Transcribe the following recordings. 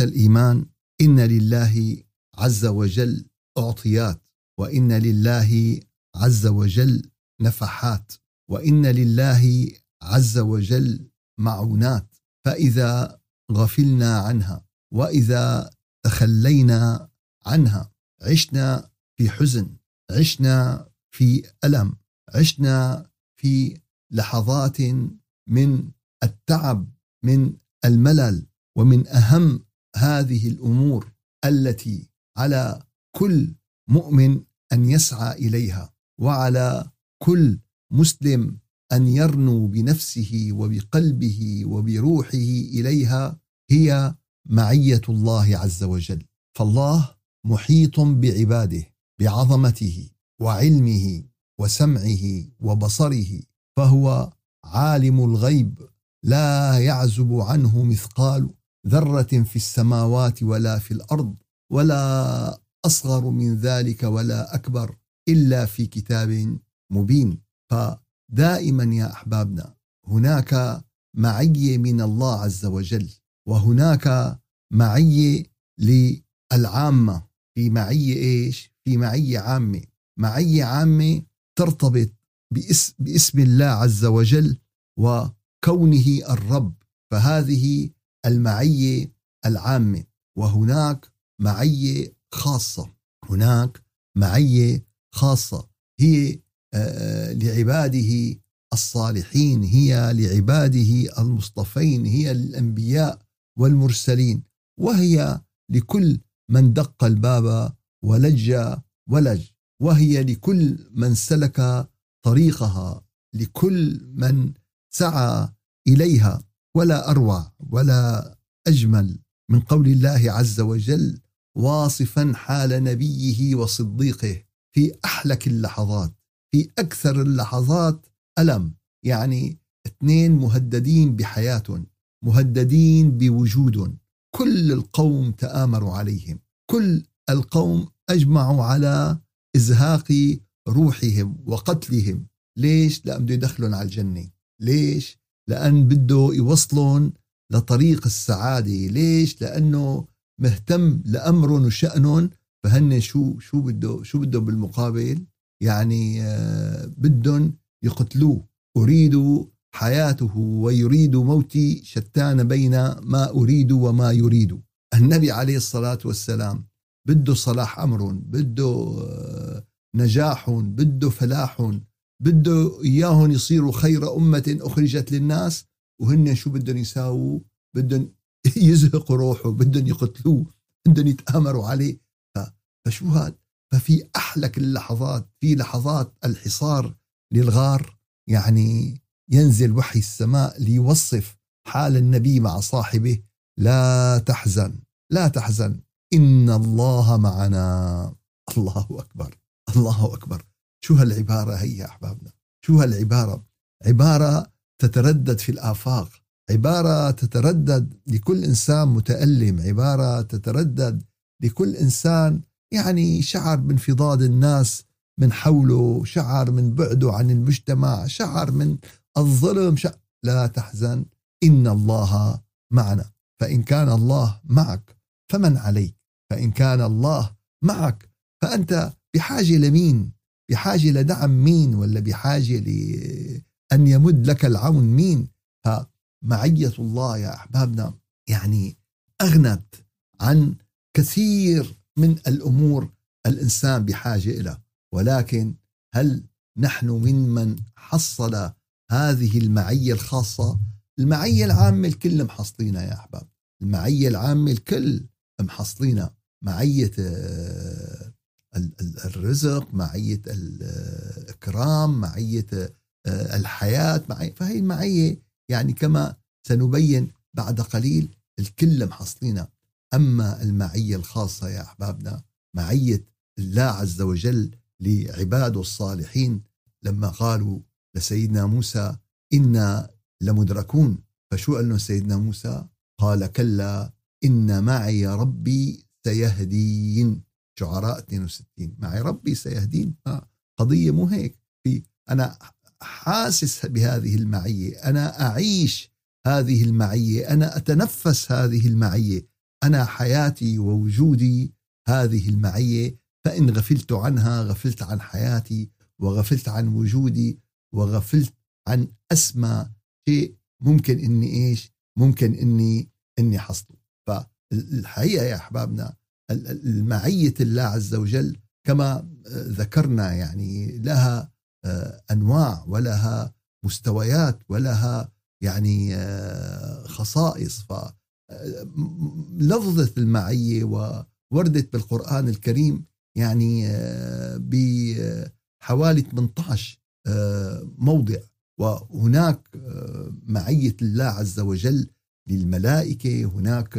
الإيمان إن لله عز وجل أعطيات وإن لله عز وجل نفحات وإن لله عز وجل معونات. فإذا غفلنا عنها وإذا تخلينا عنها عشنا في حزن عشنا في ألم عشنا في لحظات من التعب من الملل ومن أهم هذه الأمور التي على كل مؤمن أن يسعى إليها وعلى كل مسلم أن يرنو بنفسه وبقلبه وبروحه إليها هي معية الله عز وجل. فالله محيط بعباده بعظمته وعلمه وسمعه وبصره فهو عالم الغيب لا يعزب عنه مثقال ذرة في السماوات ولا في الأرض ولا أصغر من ذلك ولا أكبر إلا في كتاب مبين. فدائما يا أحبابنا هناك معيه من الله عز وجل وهناك معيه للعامة. في معيه إيش؟ في معيه عامة. معيه عامة ترتبط باسم, باسم الله عز وجل وكونه الرب. فهذه المعية العامة وهناك معية خاصة. هناك معية خاصة. هي آه، لعباده الصالحين هي لعباده المصطفين هي للأنبياء والمرسلين. وهي لكل من دق الباب ولج ولج. وهي لكل من سلك طريقها لكل من سعى إليها. ولا اروع ولا أجمل من قول الله عز وجل واصفا حال نبيه وصديقه في أحلك اللحظات في أكثر اللحظات ألم يعني اثنين مهددين بحياه مهددين بوجود كل القوم تآمروا عليهم كل القوم أجمعوا على إزهاق روحهم وقتلهم ليش؟ لأن بده يدخلهم على الجنة ليش؟ لأن بده يوصلهم لطريق السعادة. ليش؟ لأنه مهتم لأمرهم وشأنهم. فهن شو شو بده شو بده بالمقابل؟ يعني آه بدهم يقتلوه. أريد حياته ويريد موتي شتان بين ما أريد وما يريد. النبي عليه الصلاة والسلام بده صلاح أمرهم بده آه نجاح بده فلاح بده إياهم يصيروا خير أمة أخرجت للناس وهن شو بدهم يساووا؟ بدهم يزهقوا روحه بدهم يقتلوه بدهم يتآمروا عليه. فشو هذا ففي أحلك اللحظات في لحظات الحصار للغار يعني ينزل وحي السماء ليوصف حال النبي مع صاحبه. لا تحزن لا تحزن. إن الله معنا. الله أكبر الله أكبر. شو هالعبارة هي يا أحبابنا؟ شو هالعبارة؟ عبارة تتردد في الآفاق. عبارة تتردد لكل إنسان متألم. عبارة تتردد لكل إنسان يعني شعر بانفضاض الناس من حوله شعر من بعده عن المجتمع شعر من الظلم. شعر لا تحزن. إن الله معنا. فإن كان الله معك فمن عليك. فإن كان الله معك فأنت بحاجة لمين؟ بحاجة لدعم مين ولا بحاجة لأن يمد لك العون مين؟ فمعية الله يا أحبابنا يعني أغنت عن كثير من الأمور الإنسان بحاجة إلى. ولكن هل نحن ممن حصل هذه المعية الخاصة؟ المعية العامة الكل محصلينها يا أحباب. المعية العامة الكل محصلينها. معية آه، الرزق معية الإكرام معية آه، الحياة معية فهي المعية يعني كما سنبين بعد قليل الكل محصلينها أما المعية الخاصة يا أحبابنا معية الله عز وجل لعباده الصالحين لما قالوا لسيدنا موسى إنا لمدركون فشو قال سيدنا موسى؟ قال كلا إن معي ربي سيهدين شعراء 62 معي ربي سيهدين. آه قضية مو هيك. في أنا حاسس بهذه المعية. أنا أعيش هذه المعية. أنا أتنفس هذه المعية. أنا حياتي ووجودي هذه المعية. فإن غفلت عنها غفلت عن حياتي وغفلت عن وجودي وغفلت عن أسمى شيء. ممكن إني إيش؟ ممكن إني إني حصله فالحقيقة يا أحبابنا المعية الله عز وجل كما ذكرنا يعني لها أنواع ولها مستويات ولها يعني خصائص. ف لفظة المعية ووردت بالقرآن الكريم يعني بحوالي 18 موضع. وهناك معية الله عز وجل للملائكة هناك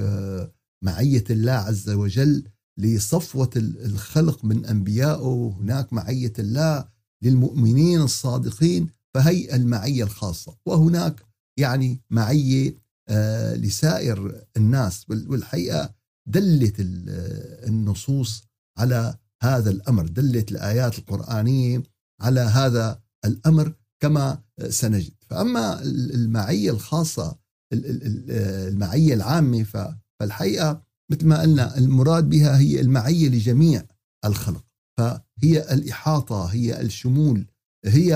معية الله عز وجل لصفوة الخلق من أنبيائه هناك معية الله للمؤمنين الصادقين فهي المعية الخاصة. وهناك يعني معية آه، لسائر الناس. والحقيقة دلت النصوص على هذا الأمر. دلت الآيات القرآنية على هذا الأمر كما سنجد. فأما المعية الخاصة المعية العامة فالحقيقة مثل ما قلنا المراد بها هي المعية لجميع الخلق. فهي الإحاطة هي الشمول هي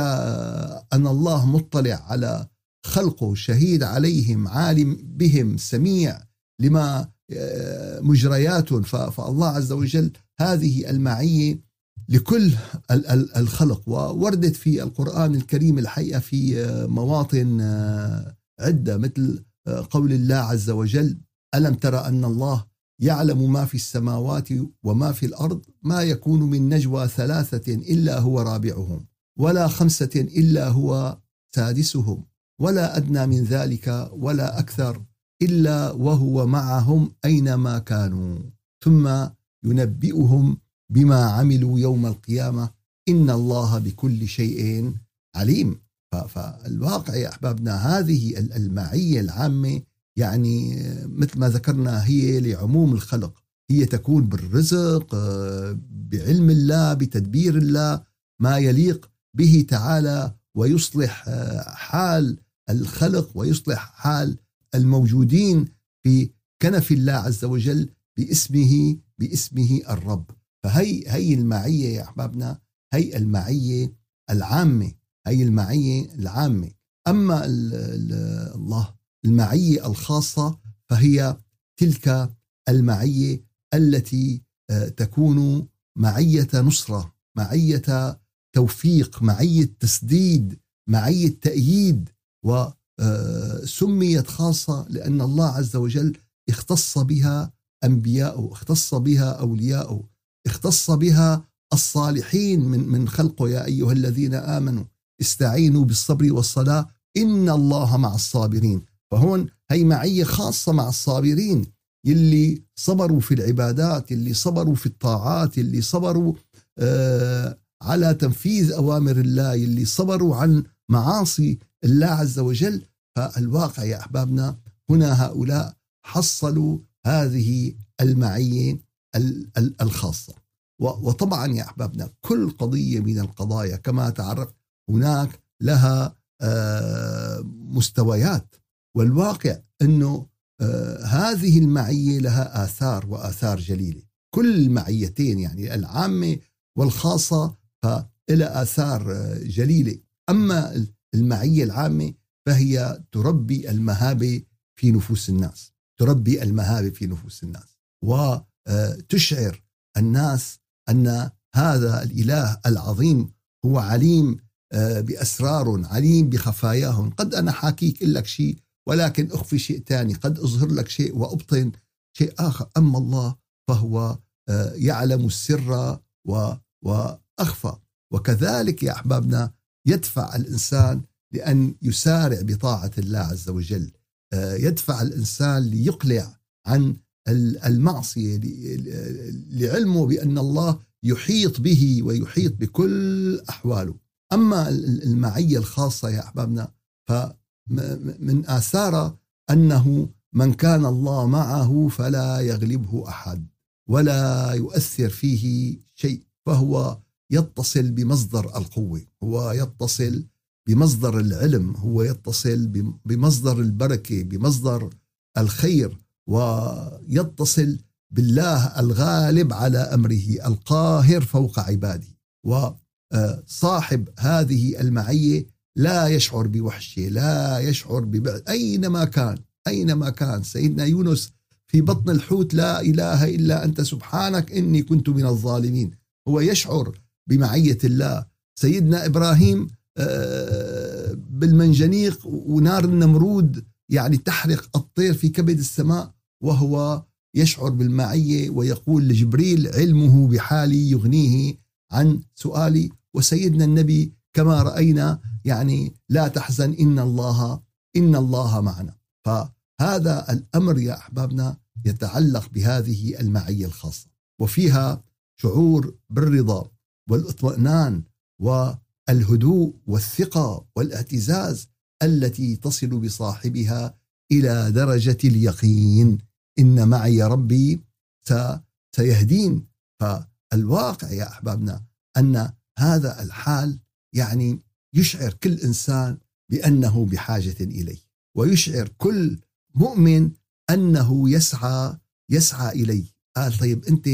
أن الله مطلع على خلقه شهيد عليهم عالم بهم سميع لما آه، مجرياتهم فالله عز وجل هذه المعية لكل الخلق. ووردت في القرآن الكريم الحقيقة في آه، مواطن آه، عدة مثل قول الله عز وجل ألم ترى أن الله يعلم ما في السماوات وما في الأرض؟ ما يكون من نجوى ثلاثة إلا هو رابعهم ولا خمسة إلا هو سادسهم ولا أدنى من ذلك ولا أكثر إلا وهو معهم أينما كانوا. ثم ينبئهم بما عملوا يوم القيامة. إن الله بكل شيء عليم. فالواقع يا أحبابنا هذه المعية العامة يعني مثل ما ذكرنا هي لعموم الخلق. هي تكون بالرزق بعلم الله بتدبير الله ما يليق به تعالى ويصلح حال الخلق ويصلح حال الموجودين في كنف الله عز وجل باسمه باسمه الرب. فهي هي المعية يا أحبابنا هي المعية العامة هي المعية العامة. أما الله المعية الخاصة فهي تلك المعية التي آه، تكون معية نصرة معية توفيق معية تسديد معية تأييد وسميت آه، خاصة لأن الله عز وجل اختص بها انبياؤه اختص بها اولياؤه اختص بها الصالحين من من خلقه. يا أيها الذين آمنوا استعينوا بالصبر والصلاة إن الله مع الصابرين. فهون هي معية خاصة مع الصابرين يلي صبروا في العبادات يلي صبروا في الطاعات يلي صبروا آه على تنفيذ أوامر الله يلي صبروا عن معاصي الله عز وجل. فالواقع يا أحبابنا هنا هؤلاء حصلوا هذه المعية الخاصة. وطبعا يا أحبابنا كل قضية من القضايا كما تعرف هناك لها آه، مستويات. والواقع إنه آه هذه المعية لها آثار وآثار جليلة. كل المعيتين يعني العامة والخاصة فلها آثار آه جليلة. أما المعية العامة فهي تربي المهابة في نفوس الناس. تربي المهابة في نفوس الناس. وتشعر الناس أن هذا الإله العظيم هو عليم آه، بأسرار عليم بخفاياهم. قد أنا حاكيك لك شيء ولكن أخفي شيء ثاني قد أظهر لك شيء وأبطن شيء آخر. أما الله فهو آه، يعلم السر وأخفى. وكذلك يا أحبابنا يدفع الإنسان لأن يسارع بطاعة الله عز وجل. آه، يدفع الإنسان ليقلع عن المعصية لعلمه بأن الله يحيط به ويحيط بكل أحواله. أما المعية الخاصة يا أحبابنا من آثار أنه من كان الله معه فلا يغلبه أحد ولا يؤثر فيه شيء فهو يتصل بمصدر القوة هو يتصل بمصدر العلم هو يتصل بمصدر البركة بمصدر الخير ويتصل بالله الغالب على أمره القاهر فوق عباده وصاحب هذه المعية لا يشعر بوحشه لا يشعر ببعد. أينما كان أينما كان سيدنا يونس في بطن الحوت لا إله إلا أنت سبحانك إني كنت من الظالمين. هو يشعر بمعية الله. سيدنا إبراهيم آه، بالمنجنيق ونار النمرود يعني تحرق الطير في كبد السماء وهو يشعر بالمعية ويقول لجبريل علمه بحالي يغنيه عن سؤالي. وسيدنا النبي كما رأينا يعني لا تحزن إن الله إن الله معنا. فهذا الأمر يا أحبابنا يتعلق بهذه المعية الخاصة. وفيها شعور بالرضا والاطمئنان والهدوء والثقة والاعتزاز التي تصل بصاحبها إلى درجة اليقين. إن معي ربي سيهدين. فالواقع يا أحبابنا أن هذا الحال يعني يشعر كل إنسان بأنه بحاجة إليه ويشعر كل مؤمن أنه يسعى يسعى إليه. قال طيب أنت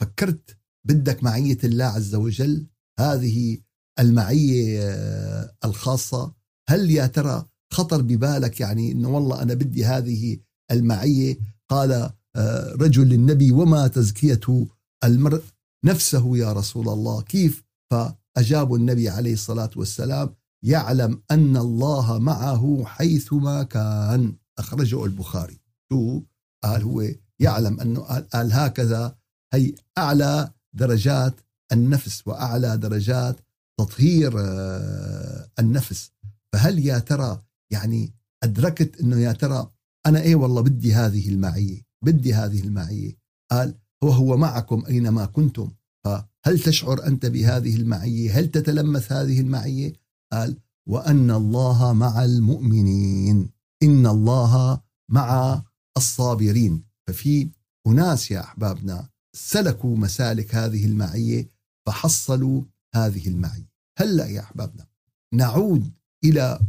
فكرت بدك معية الله عز وجل؟ هذه المعية آه، الخاصة. هل يا ترى خطر ببالك يعني إنه والله أنا بدي هذه المعية؟ قال آه، رجل للنبي وما تزكية المرء نفسه يا رسول الله؟ كيف؟ فاجابوا النبي عليه الصلاة والسلام يعلم أن الله معه حيثما كان. أخرجه البخاري. شو؟ قال هو يعلم انه قال, هكذا هي أعلى درجات النفس وأعلى درجات تطهير آه، النفس. فهل يا ترى يعني أدركت إنه يا ترى أنا إيه والله بدي هذه المعية بدي هذه المعية؟ قال هو هو معكم أينما كنتم. فهل تشعر أنت بهذه المعية؟ هل تتلمس هذه المعية؟ قال وأن الله مع المؤمنين إن الله مع الصابرين. ففي أناس يا أحبابنا سلكوا مسالك هذه المعية فحصلوا هذه المعية. هلا يا أحبابنا نعود إلى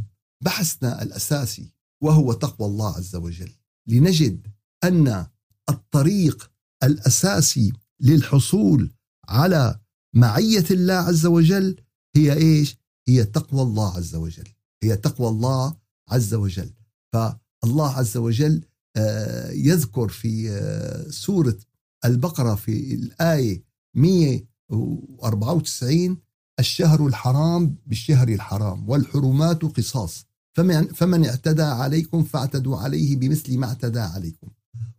بحثنا الأساسي وهو تقوى الله عز وجل. لنجد أن الطريق الأساسي للحصول على معية الله عز وجل هي إيش؟ هي تقوى الله عز وجل. هي تقوى الله عز وجل. فالله عز وجل آه، يذكر في آه، سورة البقرة في الآية 194 الشهر الحرام بالشهر الحرام والحرمات قصاص. فمن, فمن اعتدى عليكم فاعتدوا عليه بمثل ما اعتدى عليكم.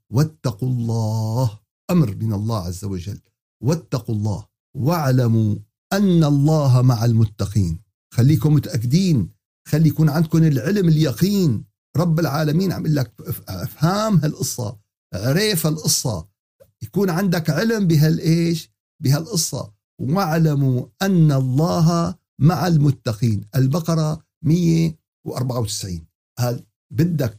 واتقوا الله أمر من الله عز وجل. واتقوا الله واعلموا أن الله مع المتقين. خليكم متأكدين خلي يكون عندكم العلم اليقين. رب العالمين عم لك أفهام هالقصة عرف القصة يكون عندك علم بهالإيش؟ بهالقصة. واعلموا أن الله مع المتقين. البقرة 194 قال بدك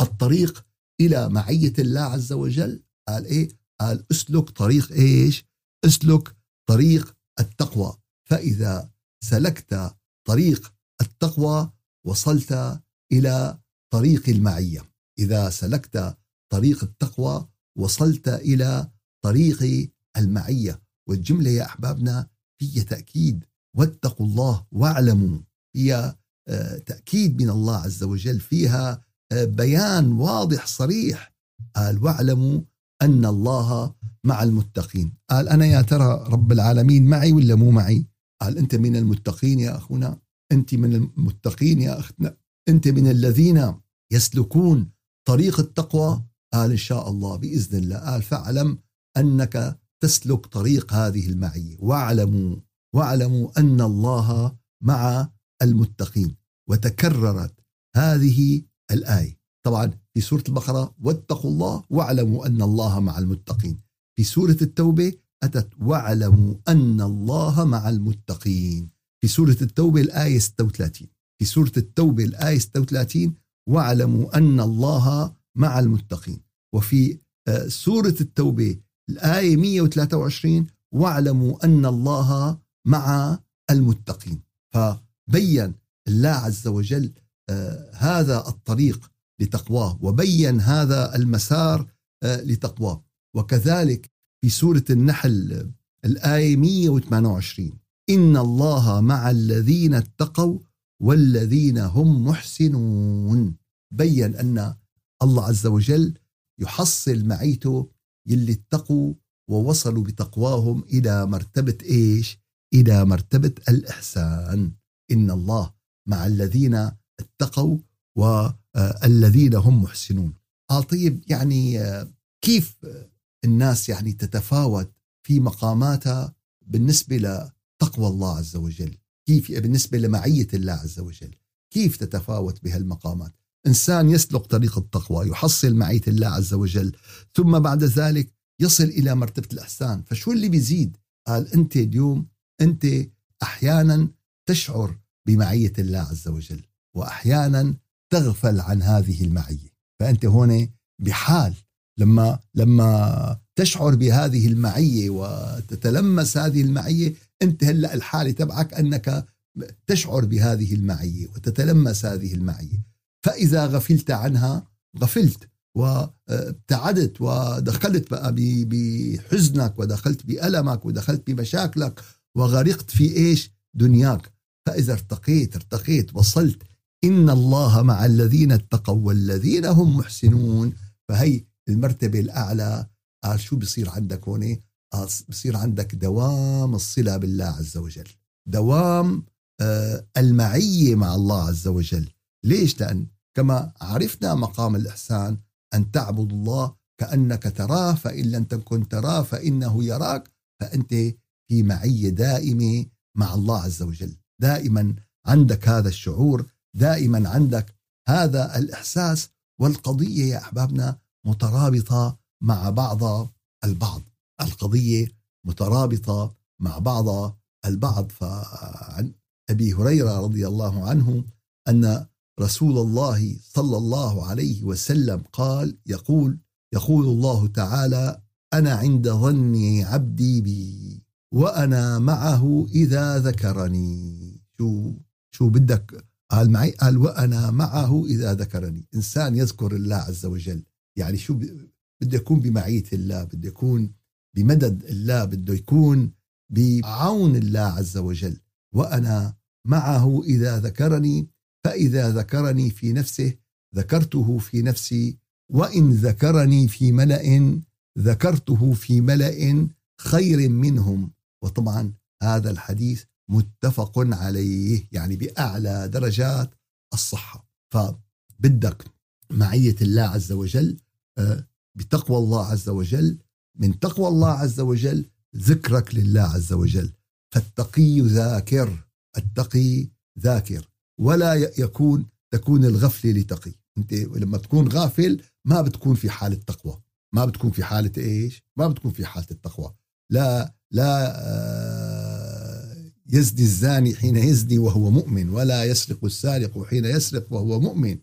الطريق إلى معية الله عز وجل؟ قال إيه؟ قال أسلك طريق إيش؟ أسلك طريق التقوى. فإذا سلكت طريق التقوى وصلت إلى طريق المعية. إذا سلكت طريق التقوى وصلت إلى طريق المعية. والجملة يا أحبابنا هي تأكيد. واتقوا الله واعلموا. هي آه، تأكيد من الله عز وجل. فيها آه، بيان واضح صريح. قال واعلموا أن الله مع المتقين. قال أنا يا ترى رب العالمين معي ولا مو معي؟ قال أنت من المتقين يا أخونا. أنت من المتقين يا أختنا. أنت من الذين يسلكون طريق التقوى. قال إن شاء الله بإذن الله. قال فاعلم أنك تسلك طريق هذه المعية. واعلموا واعلموا أن الله مع المتقين. وتكررت هذه الآية. طبعا في سورة البقرة واتقوا الله واعلموا أن الله مع المتقين. في سورة التوبة أتت واعلموا أن الله مع المتقين. في سورة التوبة الآية 36 في سورة التوبة الآية 36 واعلموا أن الله مع المتقين. وفي آه، سورة التوبة الآية 123 واعلموا أن الله مع المتقين. فبين الله عز وجل آه هذا الطريق لتقواه وبين هذا المسار آه، لتقواه. وكذلك في سورة النحل الآية 128 إن الله مع الذين اتقوا والذين هم محسنون. بين أن الله عز وجل يحصل معيته يلي اتقوا ووصلوا بتقواهم إلى مرتبة إيش؟ إلى مرتبة الإحسان. إن الله مع الذين اتقوا والذين هم محسنون. آه طيب يعني آه، كيف الناس يعني تتفاوت في مقاماتها بالنسبة لتقوى الله عز وجل؟ كيف بالنسبة لمعية الله عز وجل؟ كيف تتفاوت بهالمقامات؟ إنسان يسلك طريق التقوى يحصل معية الله عز وجل ثم بعد ذلك يصل إلى مرتبة الإحسان. فشو اللي بيزيد؟ قال أنت اليوم أنت أحيانا تشعر بمعية الله عز وجل وأحيانا تغفل عن هذه المعية. فأنت هون بحال لما لما تشعر بهذه المعية وتتلمس هذه المعية أنت هلأ الحالة تبعك أنك تشعر بهذه المعية وتتلمس هذه المعية. فإذا غفلت عنها غفلت وابتعدت ودخلت بقى بحزنك ودخلت بألمك ودخلت بمشاكلك وغرقت في إيش؟ دنياك. فإذا ارتقيت ارتقيت وصلت إن الله مع الذين اتقوا والذين هم محسنون. فهي المرتبة الأعلى قال شو بصير عندك هون؟ قال بصير عندك دوام الصلة بالله عز وجل. دوام آه، المعية مع الله عز وجل. ليش؟ لأن كما عرفنا مقام الإحسان أن تعبد الله كأنك تراه فإن لم تكن تراه فإنه يراك. فأنت في معية دائمة مع الله عز وجل. دائما عندك هذا الشعور دائما عندك هذا الإحساس والقضية يا أحبابنا مترابطة مع بعض البعض. القضية مترابطة مع بعض البعض. فعن أبي هريرة رضي الله عنه أن رسول الله صلى الله عليه وسلم قال يقول يقول الله تعالى أنا عند ظن عبدي بي وأنا معه إذا ذكرني. شو شو بدك قال معي قال وأنا معه إذا ذكرني. إنسان يذكر الله عز وجل. يعني شو بده يكون بمعية الله بده يكون بمدد الله بده يكون بعون الله عز وجل. وأنا معه إذا ذكرني فإذا ذكرني في نفسه ذكرته في نفسي. وإن ذكرني في ملأ ذكرته في ملأ خير منهم. وطبعا هذا الحديث متفق عليه يعني بأعلى درجات الصحة. فبدك معية الله عز وجل آه، بتقوى الله عز وجل. من تقوى الله عز وجل ذكرك لله عز وجل. فالتقي ذاكر التقي ذاكر. ولا يكون تكون الغفلة لتقي. أنت لما تكون غافل ما بتكون في حالة تقوى. ما بتكون في حالة إيش؟ ما بتكون في حالة التقوى. لا لا آه، يزني الزاني حين يزني وهو مؤمن ولا يسرق السارق حين يسرق وهو مؤمن.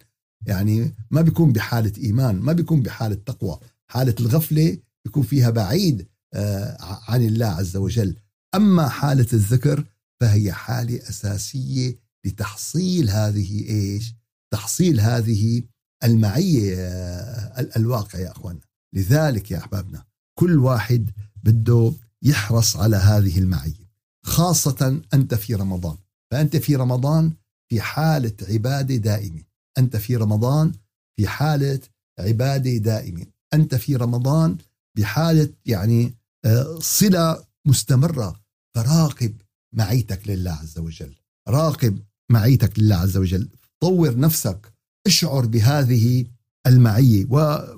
يعني ما بيكون بحالة إيمان ما بيكون بحالة تقوى. حالة الغفلة بيكون فيها بعيد آه، عن الله عز وجل. أما حالة الذكر فهي حالة أساسية لتحصيل هذه إيش؟ تحصيل هذه المعية آه، الواقع يا أخوانا لذلك يا أحبابنا كل واحد بده يحرص على هذه المعية. خاصة أنت في رمضان. فأنت في رمضان في حالة عبادة دائمة. أنت في رمضان في حالة عبادة دائمة. أنت في رمضان بحالة يعني آه، صلة مستمرة. فراقب معيتك لله عز وجل. راقب معيتك لله عز وجل. طور نفسك. اشعر بهذه المعية.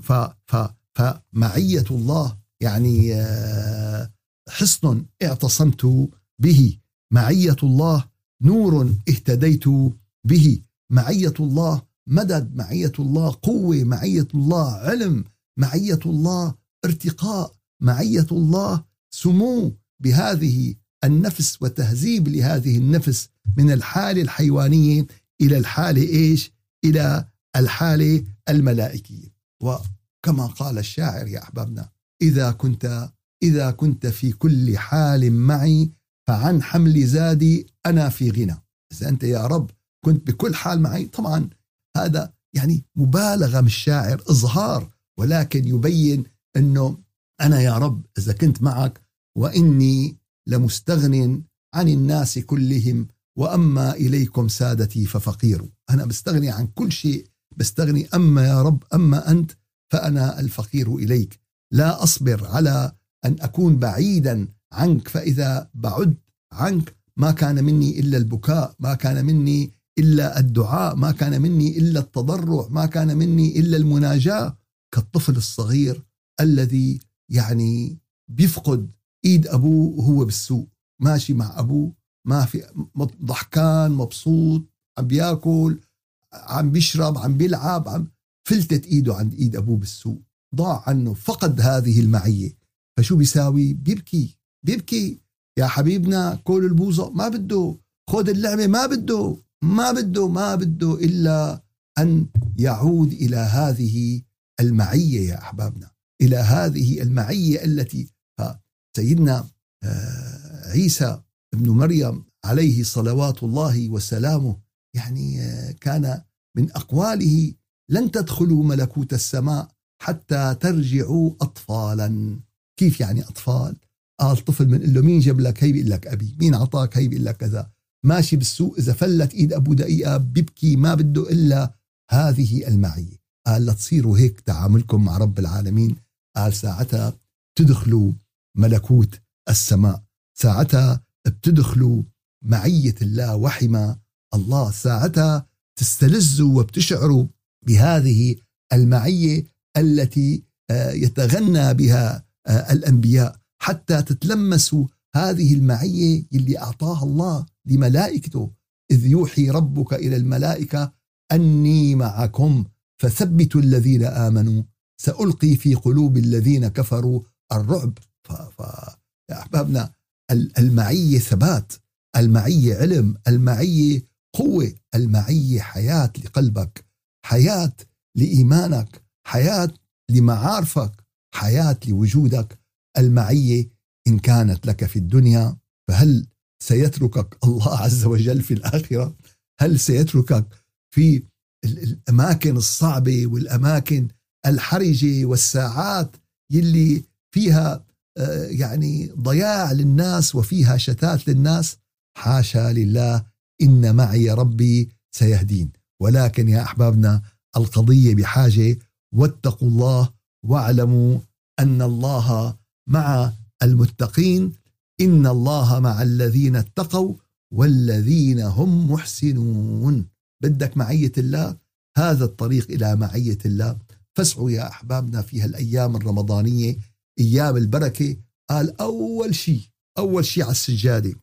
ف ف فمعية الله يعني آه، حصن اعتصمت به معية الله نور اهتديت به. معية الله مدد معية الله قوة معية الله علم معية الله ارتقاء معية الله سمو بهذه النفس وتهذيب لهذه النفس من الحالة الحيوانية إلى الحالة إيش؟ إلى الحالة الملائكية. وكما قال الشاعر يا أحبابنا إذا كنت إذا كنت في كل حال معي فعن حمل زادي أنا في غنى. إذا أنت يا رب كنت بكل حال معي طبعا هذا يعني مبالغة من الشاعر إظهار ولكن يبين أنه أنا يا رب إذا كنت معك وإني لمستغن عن الناس كلهم وأما إليكم سادتي ففقير. أنا بستغني عن كل شيء بستغني أما يا رب أما أنت فأنا الفقير إليك. لا أصبر على أن أكون بعيدا عنك فإذا بعدت عنك ما كان مني إلا البكاء ما كان مني إلا الدعاء ما كان مني إلا التضرع ما كان مني إلا المناجاة. كالطفل الصغير الذي يعني بيفقد إيد أبوه وهو بالسوق ماشي مع أبوه ما في ضحكان مبسوط عم بياكل عم بيشرب عم بيلعب عم فلتت إيده عند إيد أبوه بالسوق ضاع عنه فقد هذه المعية. فشو بيساوي؟ بيبكي. بيبكي. يا حبيبنا كل البوظة. ما بده. خذ اللعبة. ما بده. ما بده. ما بده إلا أن يعود إلى هذه المعية يا أحبابنا. إلى هذه المعية التي سيدنا آه، عيسى ابن مريم عليه صلوات الله وسلامه يعني آه، كان من أقواله لن تدخلوا ملكوت السماء حتى ترجعوا اطفالا. كيف يعني أطفال؟ قال طفل من له مين جاب لك؟ هي بيقول لك أبي. مين اعطاك هي بيقول لك كذا. ماشي بالسوق إذا فلت إيد أبو دقيقة بيبكي ما بده إلا هذه المعية. قال لتصيروا هيك تعاملكم مع رب العالمين. قال ساعتها تدخلوا ملكوت السماء. ساعتها بتدخلوا معية الله وحمى الله. ساعتها تستلذوا وبتشعروا بهذه المعية التي آه، يتغنى بها آه، الأنبياء. حتى تتلمسوا هذه المعية اللي أعطاها الله لملائكته إذ يوحي ربك إلى الملائكة أني معكم فثبتوا الذين آمنوا. سألقي في قلوب الذين كفروا الرعب. ف... ف... يا أحبابنا المعية ثبات المعية علم المعية قوة المعية حياة لقلبك حياة لإيمانك حياة لمعارفك حياة لوجودك. المعية إن كانت لك في الدنيا فهل سيتركك الله عز وجل في الآخرة؟ هل سيتركك في الأماكن الصعبة والأماكن الحرجة والساعات يلي فيها آه، يعني ضياع للناس وفيها شتات للناس؟ حاشا لله إن معي ربي سيهدين. ولكن يا أحبابنا القضية بحاجة واتقوا الله واعلموا أن الله مع المتقين إن الله مع الذين اتقوا والذين هم محسنون. بدك معية الله؟ هذا الطريق إلى معية الله. فاسعوا يا أحبابنا في هالأيام الرمضانية أيام البركة. قال أول شيء أول شيء على السجادة.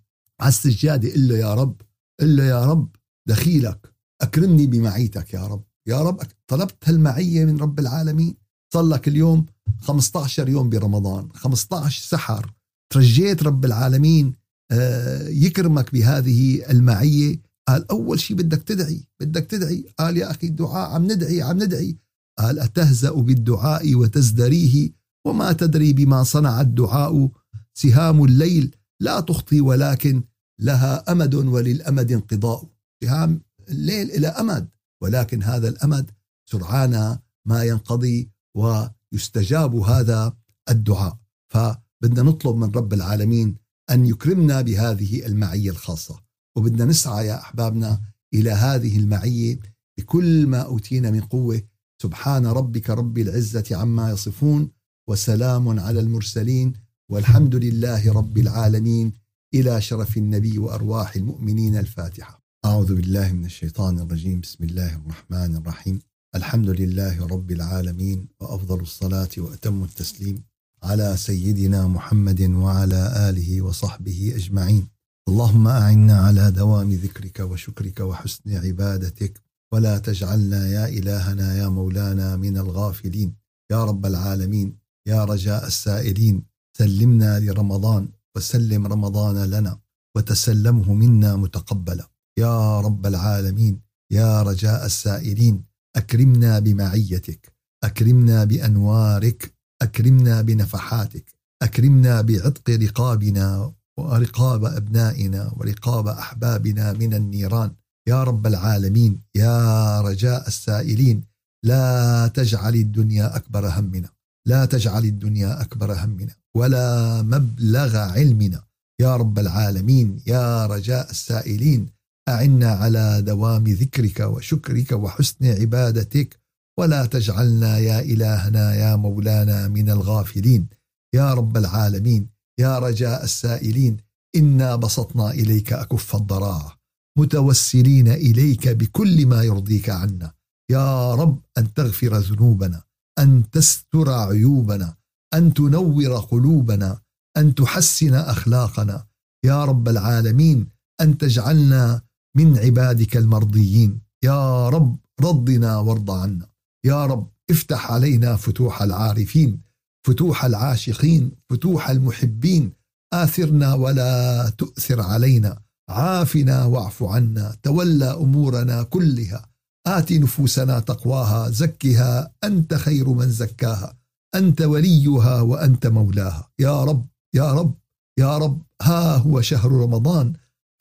على السجادة قل له يا رب قل له يا رب دخيلك أكرمني بمعيتك يا رب. يا رب طلبت هالمعية من رب العالمين. صار لك اليوم 15 يوم برمضان 15 سحر. ترجيت رب العالمين آه، يكرمك بهذه المعية. قال أول شيء بدك تدعي بدك تدعي. قال يا أخي الدعاء عم ندعي عم ندعي. قال أتهزأ بالدعاء وتزدريه؟ وما تدري بما صنع الدعاء. سهام الليل لا تخطي ولكن لها أمد وللأمد انقضاء. سهام الليل إلى أمد ولكن هذا الأمد سرعان ما ينقضي. ويستجاب هذا الدعاء. فبدنا نطلب من رب العالمين أن يكرمنا بهذه المعية الخاصة. وبدنا نسعى يا أحبابنا إلى هذه المعية بكل ما أوتينا من قوة. سبحان ربك رب العزة عما يصفون وسلام على المرسلين والحمد لله رب العالمين إلى شرف النبي وأرواح المؤمنين الفاتحة. أعوذ بالله من الشيطان الرجيم. بسم الله الرحمن الرحيم. الحمد لله رب العالمين وأفضل الصلاة وأتم التسليم على سيدنا محمد وعلى آله وصحبه أجمعين. اللهم أعنا على دوام ذكرك وشكرك وحسن عبادتك ولا تجعلنا يا إلهنا يا مولانا من الغافلين. يا رب العالمين يا رجاء السائلين سلمنا لرمضان وسلم رمضان لنا وتسلمه منا متقبلا. يا رب العالمين يا رجاء السائلين أكرمنا بمعيتك أكرمنا بأنوارك أكرمنا بنفحاتك أكرمنا بعتق رقابنا ورقاب أبنائنا ورقاب أحبابنا من النيران. يا رب العالمين يا رجاء السائلين لا تجعل الدنيا أكبر همنا لا تجعل الدنيا أكبر همنا ولا مبلغ علمنا. يا رب العالمين يا رجاء السائلين أعنا على دوام ذكرك وشكرك وحسن عبادتك ولا تجعلنا يا إلهنا يا مولانا من الغافلين. يا رب العالمين يا رجاء السائلين إنا بسطنا إليك أكف الضراعة متوسلين إليك بكل ما يرضيك عنا. يا رب أن تغفر ذنوبنا أن تستر عيوبنا أن تنور قلوبنا أن تحسن أخلاقنا. يا رب العالمين أن تجعلنا من عبادك المرضيين. يا رب رضنا وارض عنا. يا رب افتح علينا فتوح العارفين فتوح العاشقين فتوح المحبين. آثرنا ولا تؤثر علينا. عافنا واعف عنا. تولى أمورنا كلها. آت نفوسنا تقواها. زكها. أنت خير من زكاها. أنت وليها وأنت مولاها. يا رب يا رب يا رب. ها هو شهر رمضان.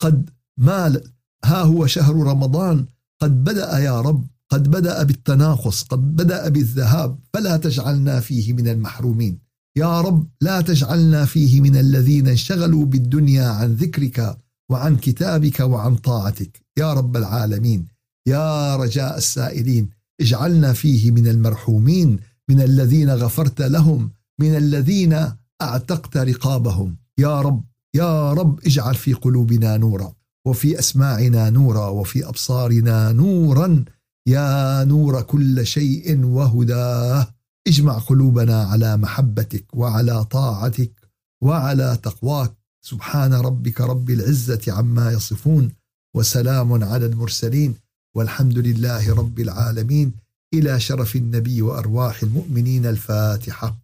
قد مال ها هو شهر رمضان. قد بدأ يا رب قد بدأ بالتناقص قد بدأ بالذهاب. فلا تجعلنا فيه من المحرومين. يا رب لا تجعلنا فيه من الذين انشغلوا بالدنيا عن ذكرك وعن كتابك وعن طاعتك. يا رب العالمين يا رجاء السائلين اجعلنا فيه من المرحومين من الذين غفرت لهم من الذين أعتقت رقابهم. يا رب يا رب اجعل في قلوبنا نورا. وفي أسماعنا نورا وفي أبصارنا نورا. يا نور كل شيء وهداه. اجمع قلوبنا على محبتك وعلى طاعتك وعلى تقواك. سبحان ربك رب العزة عما يصفون وسلام على المرسلين. والحمد لله رب العالمين. إلى شرف النبي وأرواح المؤمنين. الفاتحة.